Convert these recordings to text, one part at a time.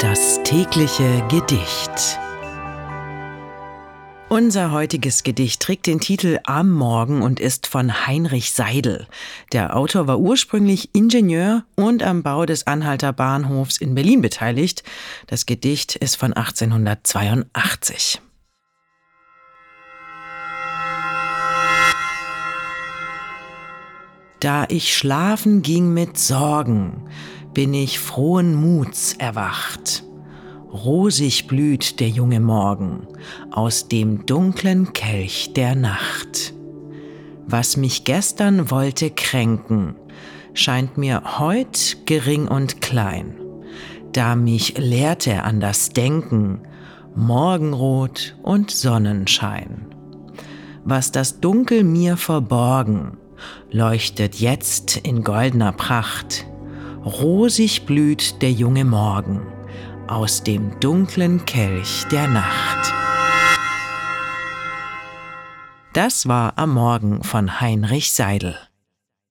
Das tägliche Gedicht. Unser heutiges Gedicht trägt den Titel Am Morgen und ist von Heinrich Seidel. Der Autor war ursprünglich Ingenieur und am Bau des Anhalter Bahnhofs in Berlin beteiligt. Das Gedicht ist von 1882. Da ich schlafen ging mit Sorgen, bin ich frohen Muts erwacht. Rosig blüht der junge Morgen aus dem dunklen Kelch der Nacht. Was mich gestern wollte kränken, scheint mir heut gering und klein, da mich lehrte an das Denken Morgenrot und Sonnenschein. Was das Dunkel mir verborgen, leuchtet jetzt in goldener Pracht. Rosig blüht der junge Morgen aus dem dunklen Kelch der Nacht. Das war am Morgen von Heinrich Seidel.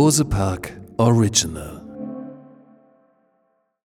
Bose Park Original